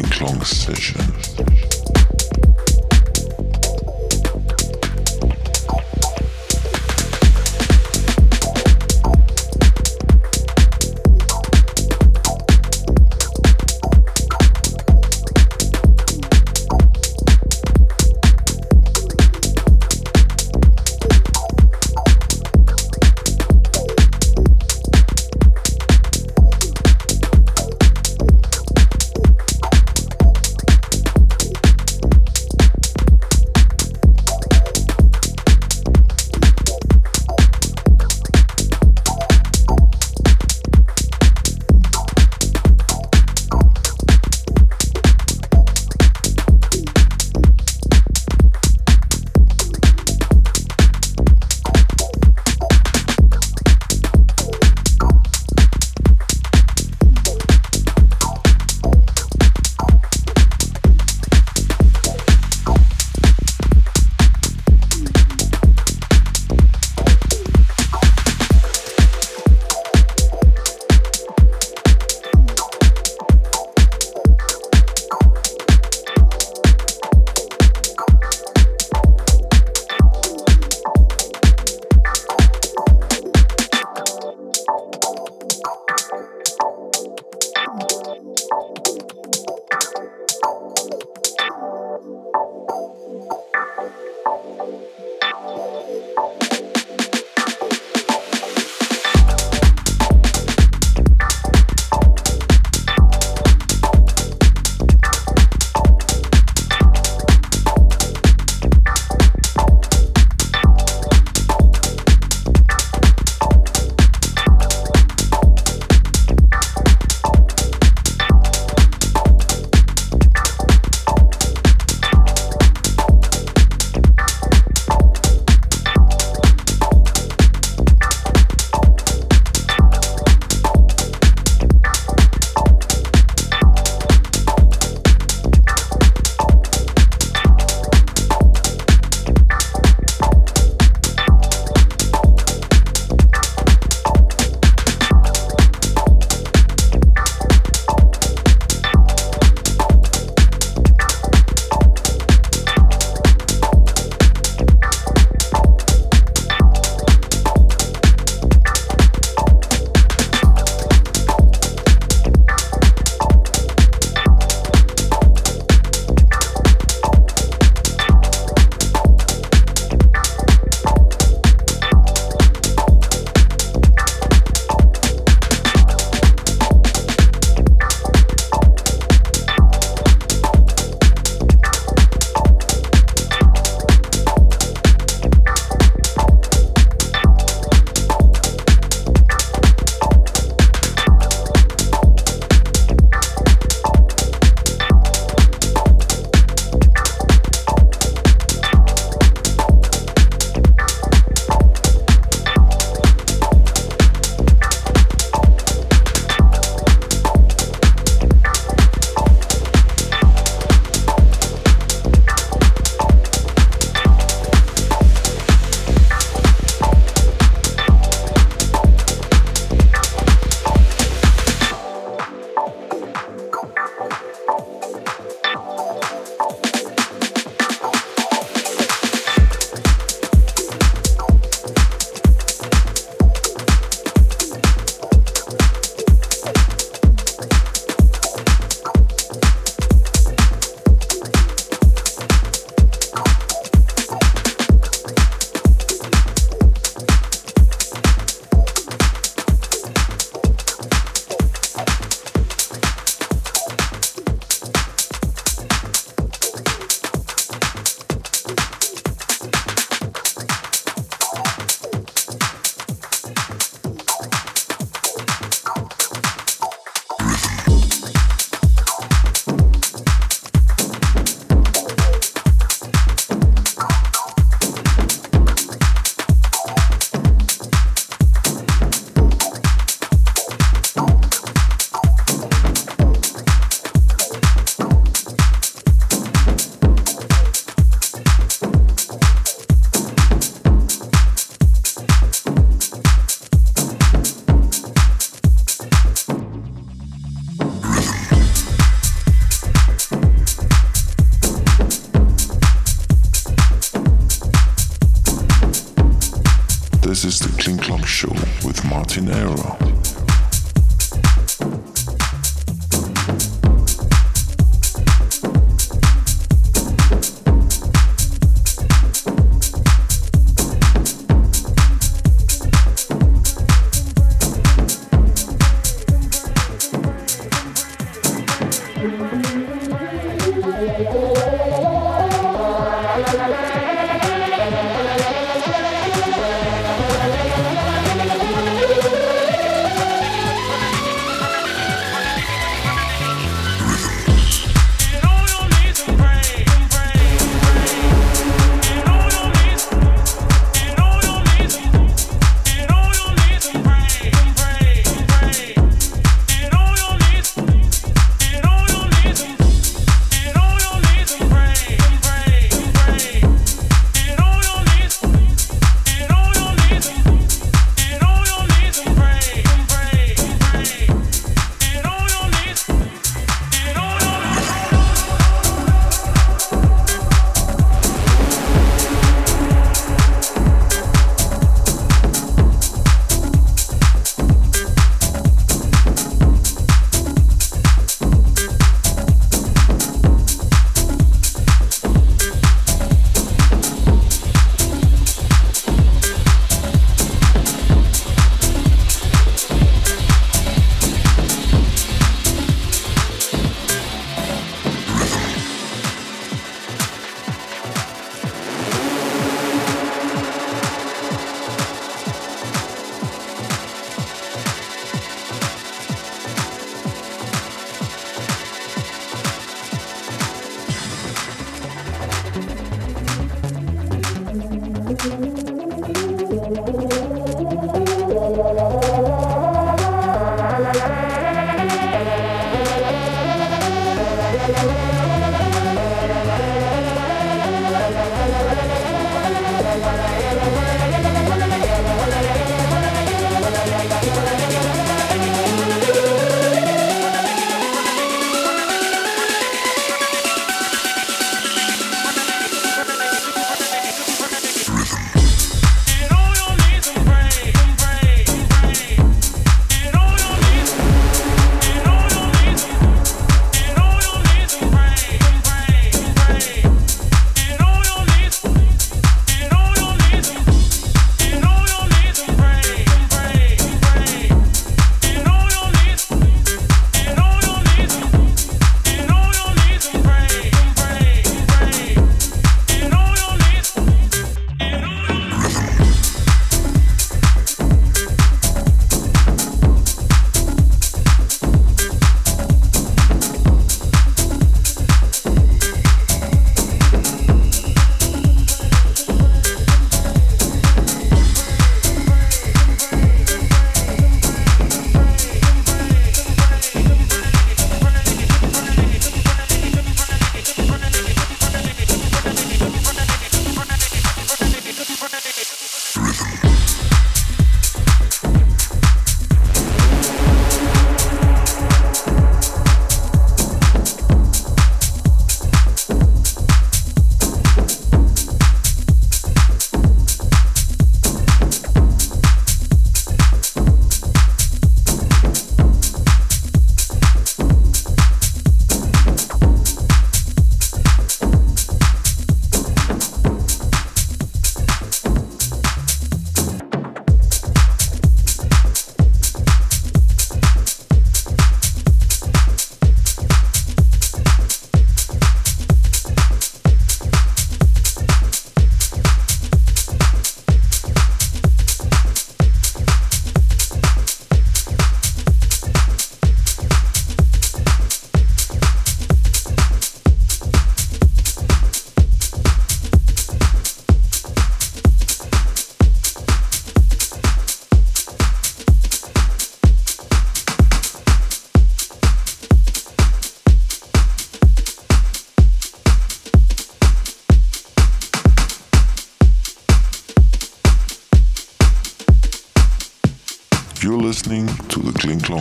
Klong Session.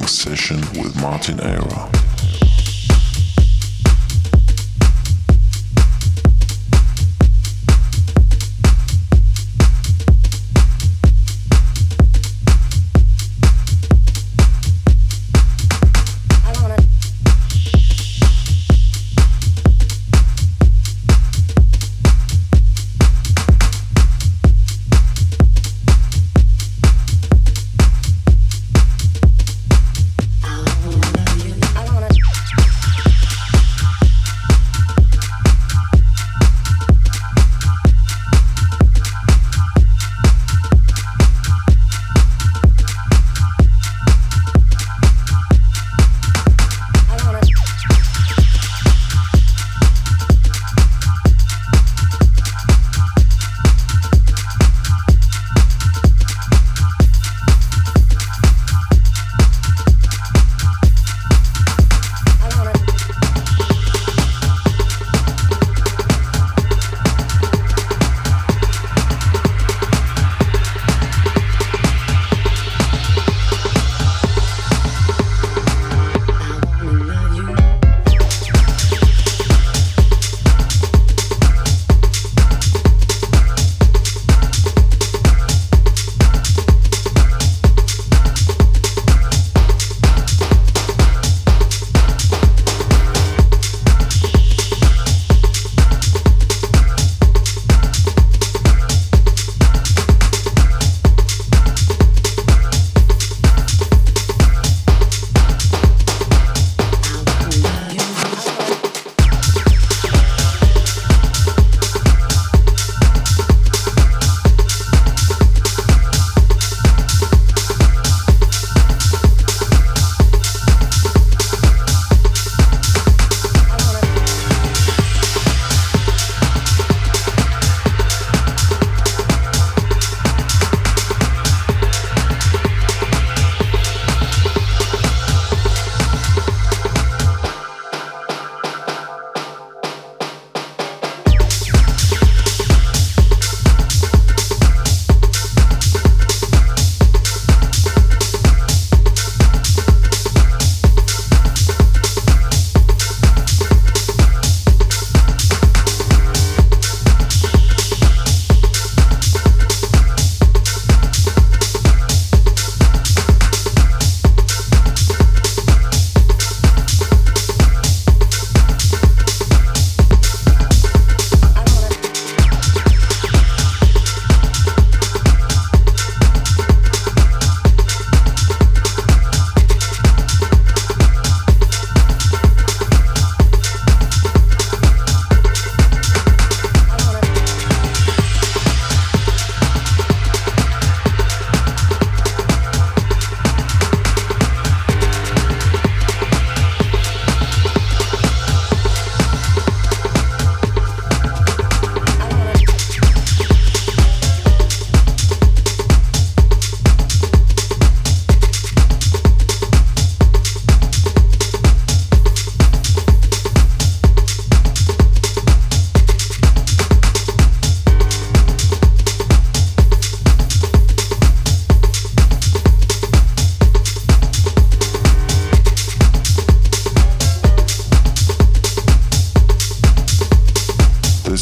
Session with Martin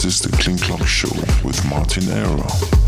This is the Clean Clock Show with Martin Arrow.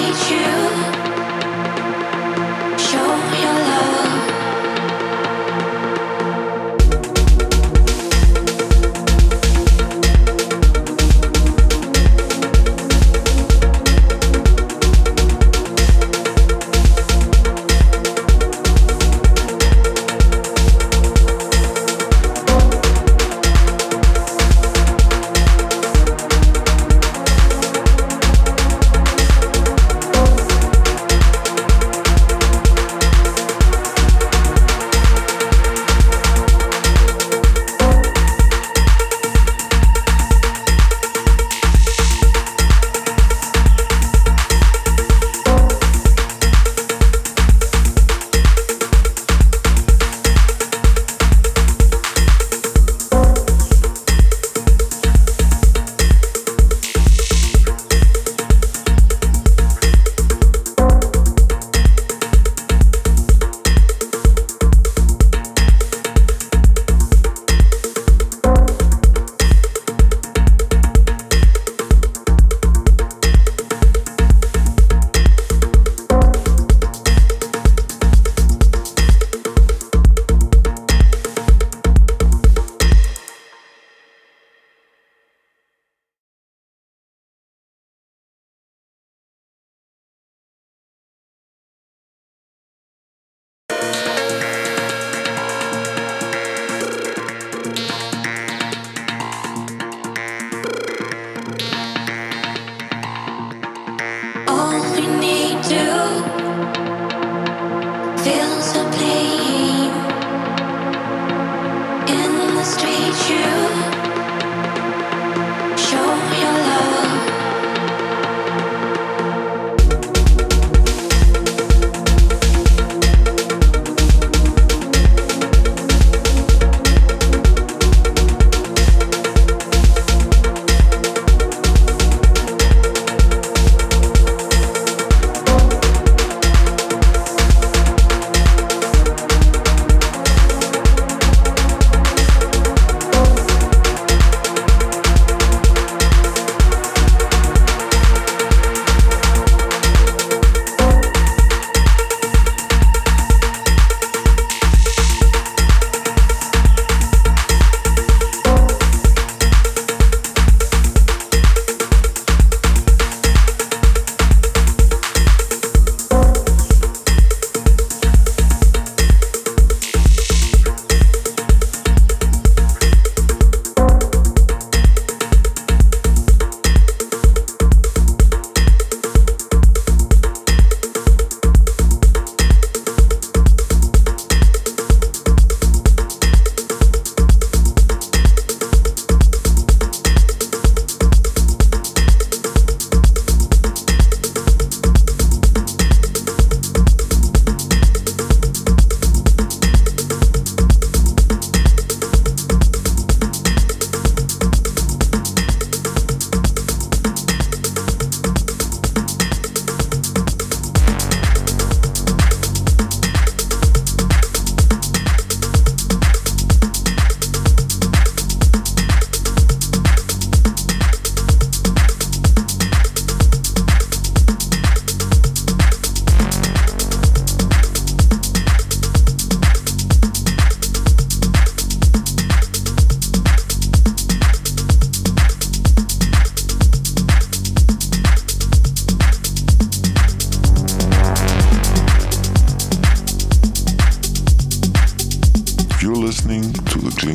need you.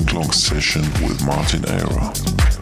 Clonk session with Martin Era.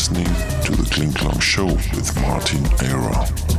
listening to The Kling Klang Show with Martin Era.